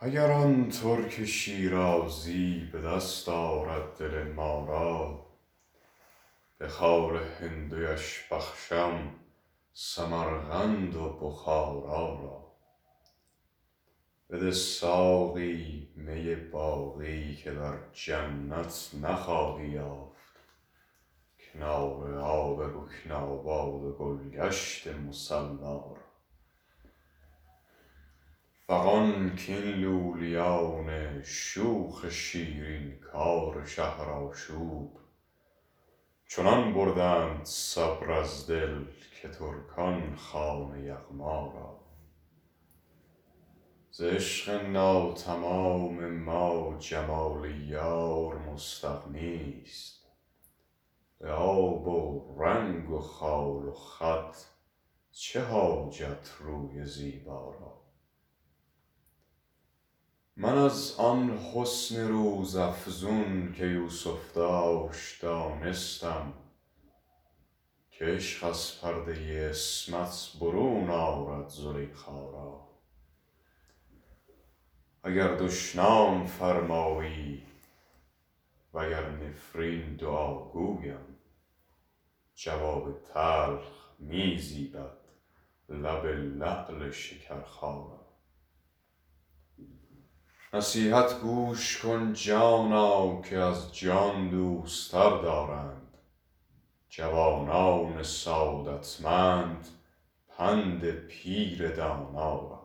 اگر آن ترک شیرازی به دست آرد دل ما را به خال هندویش بخشم سمرقند و بخارا را. بده ساقی می باقی که در جنت نخواهی یافت. کنار آب رکن آباد گلگشت مصلا را فغان کاین لولیان شوخ شیرین کار شهرآشوب چنان بردند صبر از دل که ترکان خان یغما را ز عشق ناتمام ما جمال یار مستغنی ست به آب و رنگ و خال و خط چه حاجت روی زیبا را؟ من از آن حسن روزافزون که یوسف داشت دانستم. که عشق از پرده عصمت برون آرد زلیخا را. اگر دشنام فرمایی وگر نفرین دعاگویم جواب تلخ می زیبد لب لعل شکرخا را نصیحت گوش کن جانا که از جان دوست تر دارند. جوانان سعادتمند پند پیر دانا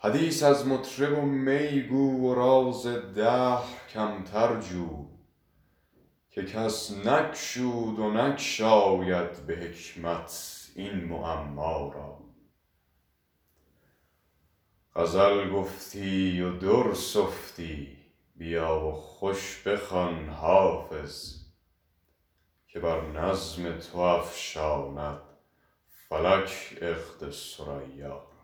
حدیث از مطرب و می گو و راز دهر کمتر جو که کس نگشود و نگشاید به حکمت این معما را. غزل گفتی و در سفتی بیا و خوش بخوان حافظ که بر نظم تو افشاند فلک ثریا را